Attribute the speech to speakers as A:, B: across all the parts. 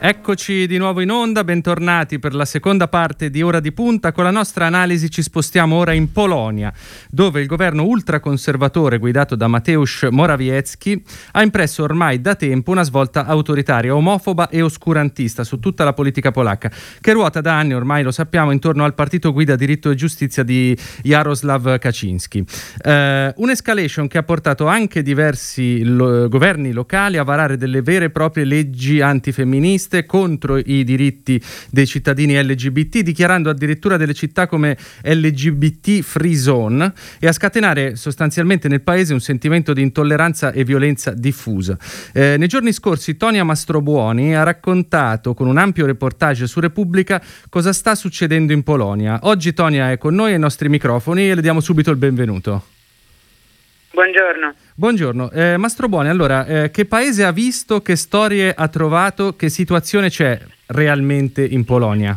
A: Eccoci di nuovo in onda, bentornati per la seconda parte di Ora di Punta. Con la nostra analisi ci spostiamo ora in Polonia, dove il governo ultraconservatore guidato da Mateusz Morawiecki ha impresso ormai da tempo una svolta autoritaria, omofoba e oscurantista su tutta la politica polacca, che ruota da anni, ormai lo sappiamo, intorno al partito guida diritto e giustizia di Jaroslav Kaczynski. Eh, un'escalation che ha portato anche diversi lo- governi locali a varare delle vere e proprie leggi antifemministe proteste contro i diritti dei cittadini LGBT, dichiarando addirittura delle città come LGBT free zone e a scatenare sostanzialmente nel paese un sentimento di intolleranza e violenza diffusa. Eh, nei giorni scorsi Tonia Mastrobuoni ha raccontato con un ampio reportage su Repubblica cosa sta succedendo in Polonia. Oggi Tonia è con noi ai nostri microfoni e le diamo subito il benvenuto.
B: Buongiorno.
A: Buongiorno. Eh, Mastro Buoni, allora, eh, che paese ha visto, che storie ha trovato, che situazione c'è realmente in Polonia?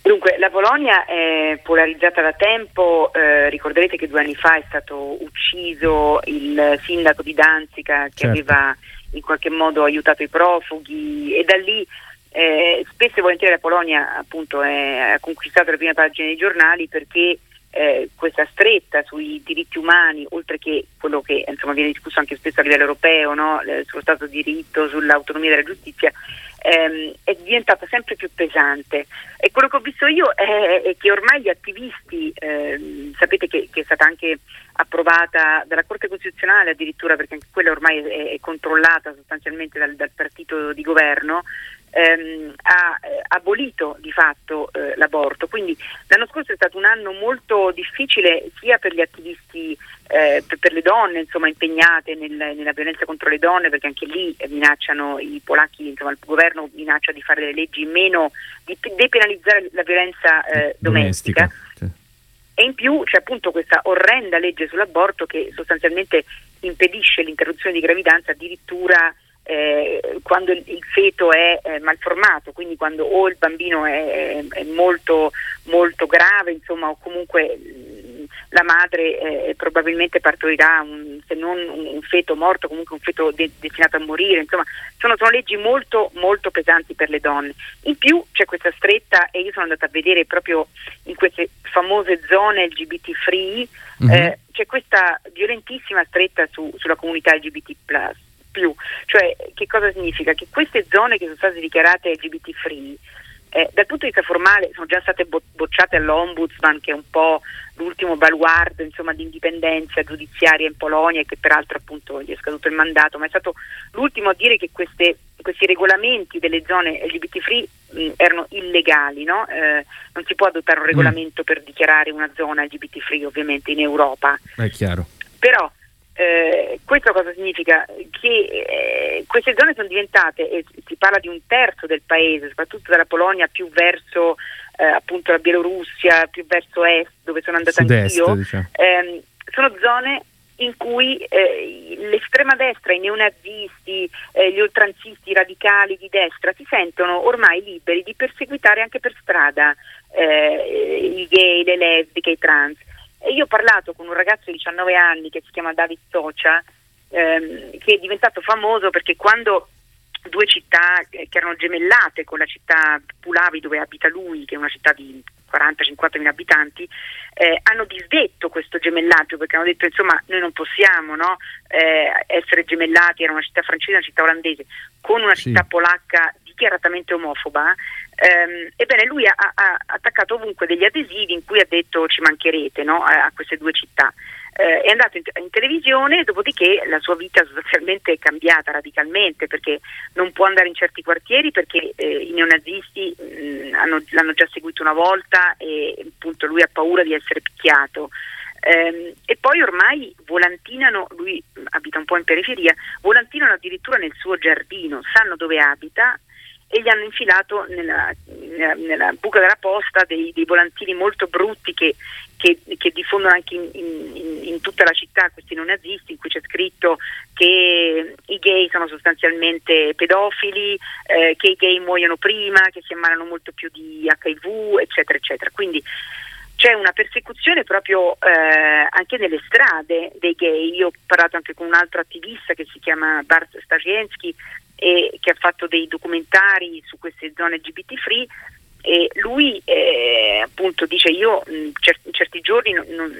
B: Dunque, la Polonia è polarizzata da tempo, eh, ricorderete che due anni fa è stato ucciso il sindaco di Danzica che certo. aveva in qualche modo aiutato i profughi e da lì eh, spesso e volentieri la Polonia appunto è, ha conquistato le prime pagine dei giornali perché eh, questa stretta sui diritti umani, oltre che quello che insomma, viene discusso anche spesso a livello europeo, no? eh, sullo Stato di diritto, sull'autonomia della giustizia, ehm, è diventata sempre più pesante. E quello che ho visto io è, è che ormai gli attivisti, ehm, sapete che, che, è stata anche approvata dalla Corte Costituzionale addirittura, perché anche quella ormai è, è controllata sostanzialmente dal, dal partito di governo, ehm, ha eh, abolito di fatto eh, l'aborto. Quindi l'anno scorso è stato un anno molto difficile sia per gli attivisti, eh, per, per, le donne insomma, impegnate nel, nella violenza contro le donne, perché anche lì minacciano i polacchi, insomma, il governo minaccia di fare delle leggi meno, di depenalizzare la violenza eh, domestica. domestica E in più c'è appunto questa orrenda legge sull'aborto che sostanzialmente impedisce l'interruzione di gravidanza addirittura eh, quando il, il, feto è eh, malformato, quindi quando o il bambino è, è molto, molto, grave, insomma, o comunque mh, la madre eh, probabilmente partorirà un, se non un, un, feto morto, comunque un feto de- destinato a morire, insomma, sono, sono, leggi molto, molto pesanti per le donne. In più c'è questa stretta, e io sono andata a vedere proprio in queste famose zone LGBT free, mm-hmm. c'è questa violentissima stretta su, sulla comunità LGBT più. Cioè, che cosa significa? Che queste zone che sono state dichiarate LGBT free, eh, dal punto di vista formale sono già state bo- bocciate all'Ombudsman, che è un po' l'ultimo baluardo insomma, di indipendenza giudiziaria in Polonia e che peraltro appunto gli è scaduto il mandato, ma è stato l'ultimo a dire che queste, questi regolamenti delle zone LGBT free mh, erano illegali, no? eh, non si può adottare un mm. regolamento mm. per dichiarare una zona LGBT free ovviamente in Europa.
A: È chiaro.
B: Però eh, questo cosa significa? Che eh, queste zone sono diventate, e si parla di un terzo del paese, soprattutto dalla Polonia più verso eh, appunto la Bielorussia, più verso est, dove sono andata Sud-est, anch'io, diciamo. ehm, sono zone in cui eh, l'estrema destra, i neonazisti, eh, gli oltranzisti, i radicali di destra si sentono ormai liberi di perseguitare anche per strada eh, i gay, le lesbiche, i trans. E io ho parlato con un ragazzo di 19 anni che si chiama David Socia, ehm, che è diventato famoso perché quando due città che erano gemellate con la città Pulavi dove abita lui, che è una città di 40-50 mila abitanti, eh, hanno disdetto questo gemellaggio perché hanno detto insomma noi non possiamo no, eh, essere gemellati, era una città francese e una città olandese, con una sì. città polacca dichiaratamente omofoba, ehm, ebbene lui ha, ha, attaccato ovunque degli adesivi in cui ha detto ci mancherete no, a, a, queste due città. Eh, è andato in, in, televisione, dopodiché la sua vita sostanzialmente è cambiata radicalmente perché non può andare in certi quartieri perché eh, i neonazisti mh, hanno, l'hanno già seguito una volta e appunto lui ha paura di essere picchiato. Eh, e poi ormai volantinano, lui abita un po' in periferia, volantinano addirittura nel suo giardino, sanno dove abita e gli hanno infilato nella, nella, nella buca della posta dei, dei volantini molto brutti che, che, che diffondono anche in, in, in, tutta la città questi non nazisti in cui c'è scritto che i gay sono sostanzialmente pedofili, eh, che i gay muoiono prima, che si ammalano molto più di HIV, eccetera, eccetera. Quindi c'è una persecuzione proprio eh, anche nelle strade dei gay. Io ho parlato anche con un altro attivista che si chiama Bart Stasienski e che ha fatto dei documentari su queste zone LGBT free e lui eh, appunto dice io in certi, certi giorni non, non,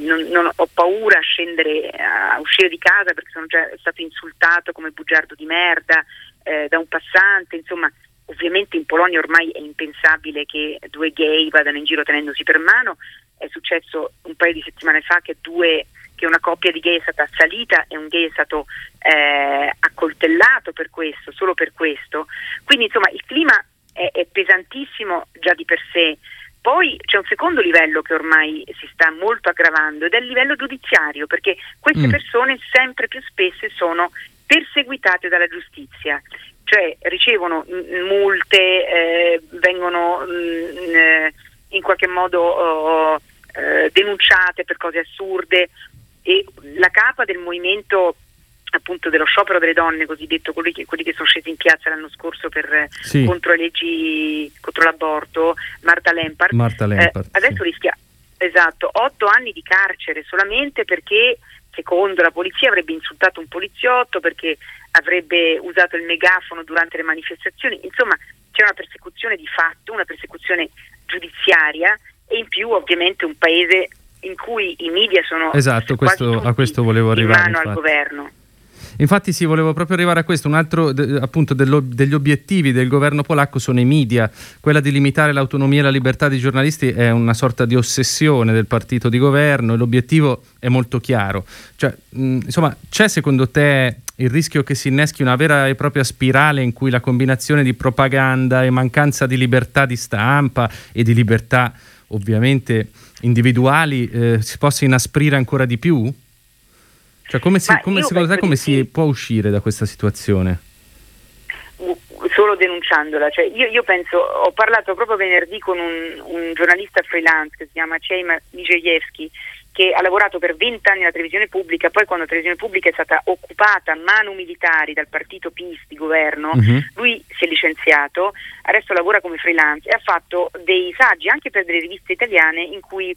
B: non, non, ho paura a scendere a uscire di casa perché sono già stato insultato come bugiardo di merda eh, da un passante. Insomma ovviamente in Polonia ormai è impensabile che due gay vadano in giro tenendosi per mano. È successo un paio di settimane fa che due che una coppia di gay è stata assalita e un gay è stato eh, accoltellato per questo, solo per questo. Quindi insomma il clima è, è pesantissimo già di per sé. Poi c'è un secondo livello che ormai si sta molto aggravando ed è il livello giudiziario, perché queste mm. persone sempre più spesso sono perseguitate dalla giustizia, cioè ricevono multe, eh, vengono mh, in qualche modo oh, eh, denunciate per cose assurde e la capa del movimento appunto dello sciopero delle donne, cosiddetto quelli che, quelli che sono scesi in piazza l'anno scorso per, sì. contro le leggi contro l'aborto, Marta Lempart,
A: Marta Lempart
B: eh, adesso sì. rischia esatto, otto anni di carcere solamente perché secondo la polizia avrebbe insultato un poliziotto, perché avrebbe usato il megafono durante le manifestazioni, insomma c'è una persecuzione di fatto, una persecuzione giudiziaria e in più ovviamente un paese in cui i media sono
A: esatto, questo, a questo volevo arrivare,
B: in mano infatti. al governo.
A: Infatti sì, volevo proprio arrivare a questo, un altro appunto degli obiettivi del governo polacco sono i media, quella di limitare l'autonomia e la libertà dei giornalisti è una sorta di ossessione del partito di governo e l'obiettivo è molto chiaro. Cioè, mh, insomma, c'è secondo te il rischio che si inneschi una vera e propria spirale in cui la combinazione di propaganda e mancanza di libertà di stampa e di libertà ovviamente individuali eh, si possa inasprire ancora di più? Cioè, come si, come, secondo te come si può uscire da questa situazione?
B: Solo denunciandola. Cioè, io, io, penso, ho parlato proprio venerdì con un, un giornalista freelance che si chiama Ceima Mijejewski che ha lavorato per vent'anni nella televisione pubblica, poi quando la televisione pubblica è stata occupata a mano militari dal partito PIS di governo, uh-huh. lui si è licenziato, adesso lavora come freelance e ha fatto dei saggi anche per delle riviste italiane in cui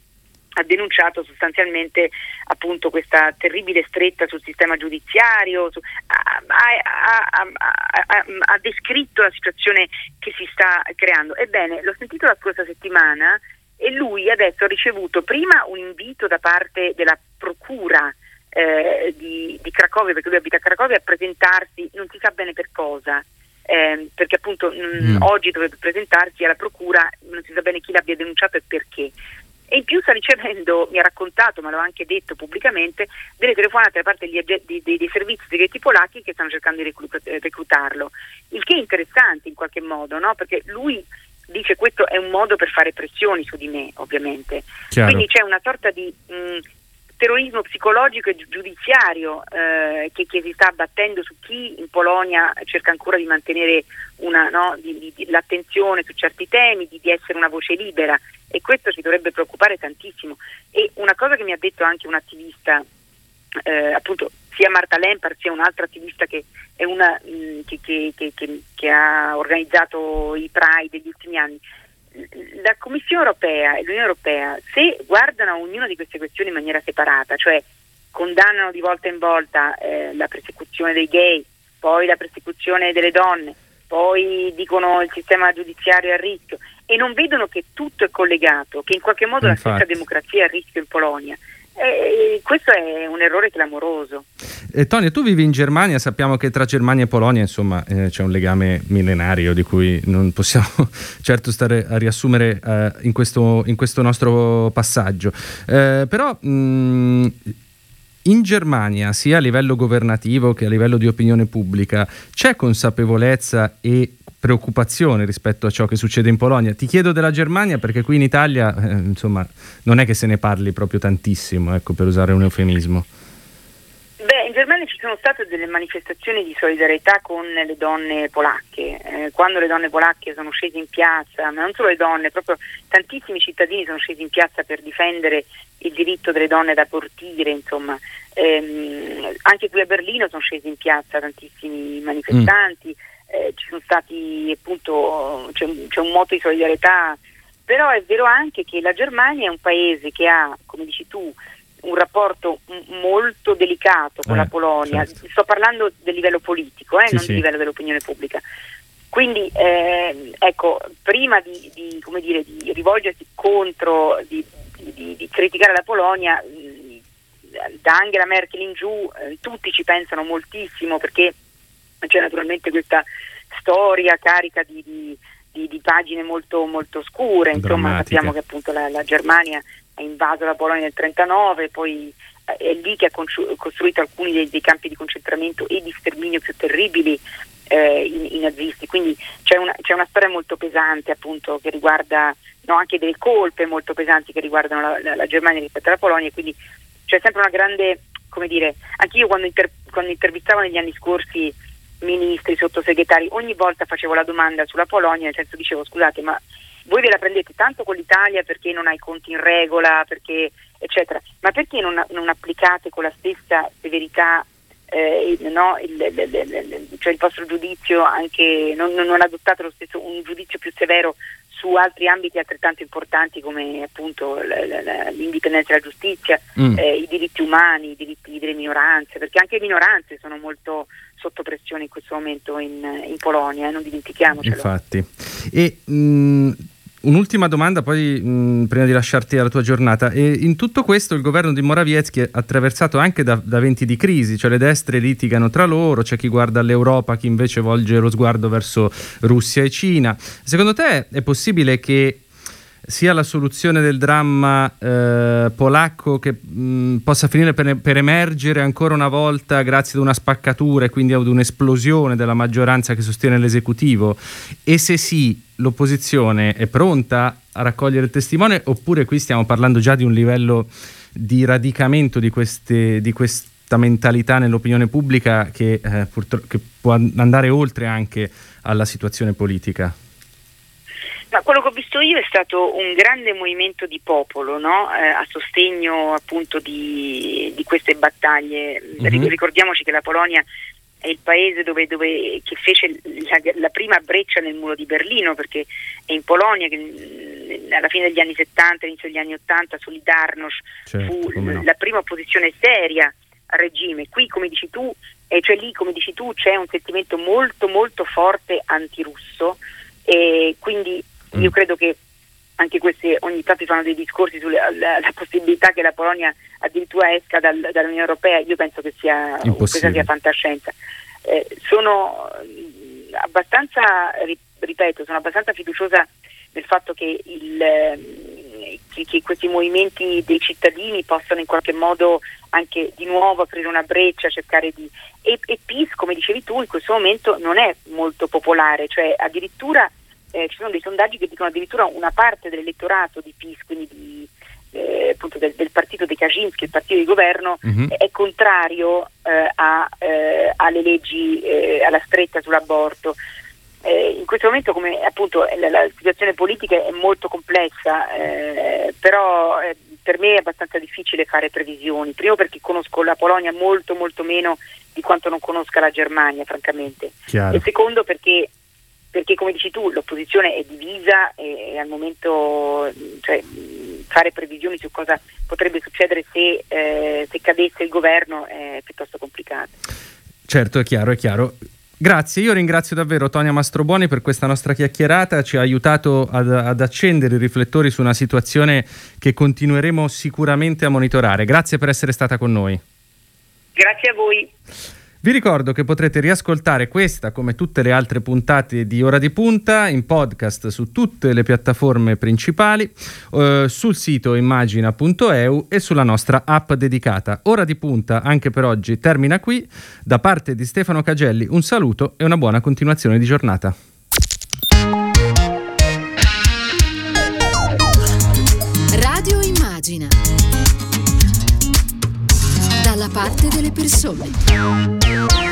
B: ha denunciato sostanzialmente appunto questa terribile stretta sul sistema giudiziario, su, ha, ha, ha, ha, descritto la situazione che si sta creando. Ebbene, l'ho sentito la scorsa settimana e lui adesso ha ricevuto prima un invito da parte della procura eh, di, di, Cracovia, perché lui abita a Cracovia, a presentarsi, non si sa bene per cosa. Eh, perché appunto mh, mm. oggi dovrebbe presentarsi alla procura, non si sa bene chi l'abbia denunciato e perché e in più sta ricevendo, mi ha raccontato, ma l'ho anche detto pubblicamente, delle telefonate da parte degli, dei, dei, servizi segreti polacchi che stanno cercando di eh, reclutarlo, il che è interessante in qualche modo, no? perché lui dice questo è un modo per fare pressioni su di me, ovviamente. Chiaro. Quindi c'è una sorta di mh, terrorismo psicologico e giudiziario eh, che, che, si sta abbattendo su chi in Polonia cerca ancora di mantenere una, no, di, di, l'attenzione su certi temi, di, di, essere una voce libera e questo ci dovrebbe preoccupare tantissimo. E una cosa che mi ha detto anche un attivista, eh, appunto sia Marta Lempart sia un'altra attivista che, una, mh, che, che ha organizzato i Pride degli ultimi anni, la Commissione europea e l'Unione europea, se guardano ognuna di queste questioni in maniera separata, cioè condannano di volta in volta eh, la persecuzione dei gay, poi la persecuzione delle donne, poi dicono il sistema giudiziario è a rischio e non vedono che tutto è collegato, che in qualche modo Infatti. la stessa democrazia è a rischio in Polonia. E questo è un errore clamoroso.
A: Eh, Tonia, tu vivi in Germania, sappiamo che tra Germania e Polonia insomma, eh, c'è un legame millenario di cui non possiamo certo stare a riassumere eh, in, questo, in, questo, nostro passaggio. Eh, però mh, in Germania, sia a livello governativo che a livello di opinione pubblica, c'è consapevolezza e preoccupazione rispetto a ciò che succede in Polonia. Ti chiedo della Germania perché qui in Italia, eh, insomma, non è che se ne parli proprio tantissimo, ecco, per usare un eufemismo.
B: Beh, in Germania ci sono state delle manifestazioni di solidarietà con le donne polacche. Eh, quando le donne polacche sono scese in piazza, ma non solo le donne, proprio tantissimi cittadini sono scesi in piazza per difendere il diritto delle donne ad abortire, insomma. Eh, anche qui a Berlino sono scesi in piazza tantissimi manifestanti. Mm eh, ci sono stati appunto c'è, c'è, un moto di solidarietà però è vero anche che la Germania è un paese che ha, come dici tu, un rapporto m- molto delicato con eh, la Polonia, certo. sto parlando del livello politico, eh, sì, non sì. del livello dell'opinione pubblica. Quindi eh, ecco, prima di, di, dire, di, rivolgersi contro, di, di, criticare la Polonia, da Angela Merkel in giù eh, tutti ci pensano moltissimo perché c'è naturalmente questa storia carica di, di, di, di pagine molto, molto scure, insomma sappiamo che appunto la, la, Germania ha invaso la Polonia nel 1939, poi eh, è lì che ha costruito alcuni dei, dei, campi di concentramento e di sterminio più terribili eh, i, i, nazisti, quindi c'è una, c'è una, storia molto pesante appunto che riguarda no, anche delle colpe molto pesanti che riguardano la, la, la Germania rispetto alla Polonia, quindi c'è sempre una grande, come dire, anch'io quando, inter, quando intervistavo negli anni scorsi ministri, sottosegretari, ogni volta facevo la domanda sulla Polonia, nel senso dicevo scusate ma voi ve la prendete tanto con l'Italia perché non ha i conti in regola, perché, eccetera, ma perché non, non applicate con la stessa severità eh, no, il, il, il, cioè il, vostro giudizio, anche non, non adottate stesso, un giudizio più severo su altri ambiti altrettanto importanti come appunto l'indipendenza della giustizia, mm. eh, i diritti umani, i diritti delle minoranze, perché anche le minoranze sono molto sotto pressione in questo momento in, in Polonia, eh, non dimentichiamocelo.
A: Infatti. E, mh, mm, Un'ultima domanda poi mh, prima di lasciarti alla tua giornata. E in tutto questo il governo di Morawiecki è attraversato anche da, da, venti di crisi, cioè le destre litigano tra loro, c'è chi guarda all'Europa, chi invece volge lo sguardo verso Russia e Cina. Secondo te è possibile che sia la soluzione del dramma eh, polacco che mh, possa finire per, per, emergere ancora una volta grazie ad una spaccatura e quindi ad un'esplosione della maggioranza che sostiene l'esecutivo? E se sì, l'opposizione è pronta a raccogliere il testimone oppure qui stiamo parlando già di un livello di radicamento di, queste, di questa mentalità nell'opinione pubblica che, eh, che può andare oltre anche alla situazione politica?
B: Ma quello che ho visto io è stato un grande movimento di popolo no? eh, a sostegno appunto di, di queste battaglie. Mm-hmm. Ricordiamoci che la Polonia è il paese dove, dove, che fece la, la, prima breccia nel muro di Berlino, perché è in Polonia che mm, alla fine degli anni 70, inizio degli anni 80, Solidarnosc certo, fu no. la prima opposizione seria al regime. Qui, come dici tu, e cioè lì, come dici tu, c'è un sentimento molto molto forte antirusso e quindi. Io credo che anche questi ogni tanto fanno dei discorsi sulla possibilità che la Polonia addirittura esca dal, dall'Unione Europea, io penso che sia, questa sia fantascienza. Eh, sono mm, abbastanza, ripeto, sono abbastanza fiduciosa nel fatto che, il, mm, che, che questi movimenti dei cittadini possano in qualche modo anche di nuovo aprire una breccia, cercare di... E, e PIS, come dicevi tu, in questo momento non è molto popolare, cioè addirittura eh, ci sono dei sondaggi che dicono addirittura una parte dell'elettorato di PIS, quindi di, eh, appunto del, del, partito di Kaczynski, il partito di governo, mm-hmm. è contrario eh, a, eh, alle leggi, eh, alla stretta sull'aborto. Eh, in questo momento come appunto la, la, situazione politica è molto complessa, però per me è abbastanza difficile fare previsioni, primo perché conosco la Polonia molto molto meno di quanto non conosca la Germania, francamente, Chiaro. e secondo perché perché come dici tu l'opposizione è divisa e, e al momento cioè, fare previsioni su cosa potrebbe succedere se, eh, se cadesse il governo è piuttosto complicato.
A: Certo, è chiaro, è chiaro. Grazie, io ringrazio davvero Tonia Mastrobuoni per questa nostra chiacchierata, ci ha aiutato ad, ad, accendere i riflettori su una situazione che continueremo sicuramente a monitorare. Grazie per essere stata con noi.
B: Grazie a voi.
A: Vi ricordo che potrete riascoltare questa come tutte le altre puntate di Ora di Punta in podcast su tutte le piattaforme principali, eh, sul sito immagina.eu e sulla nostra app dedicata. Ora di Punta anche per oggi termina qui. Da parte di Stefano Cagelli un saluto e una buona continuazione di giornata.
C: Persone.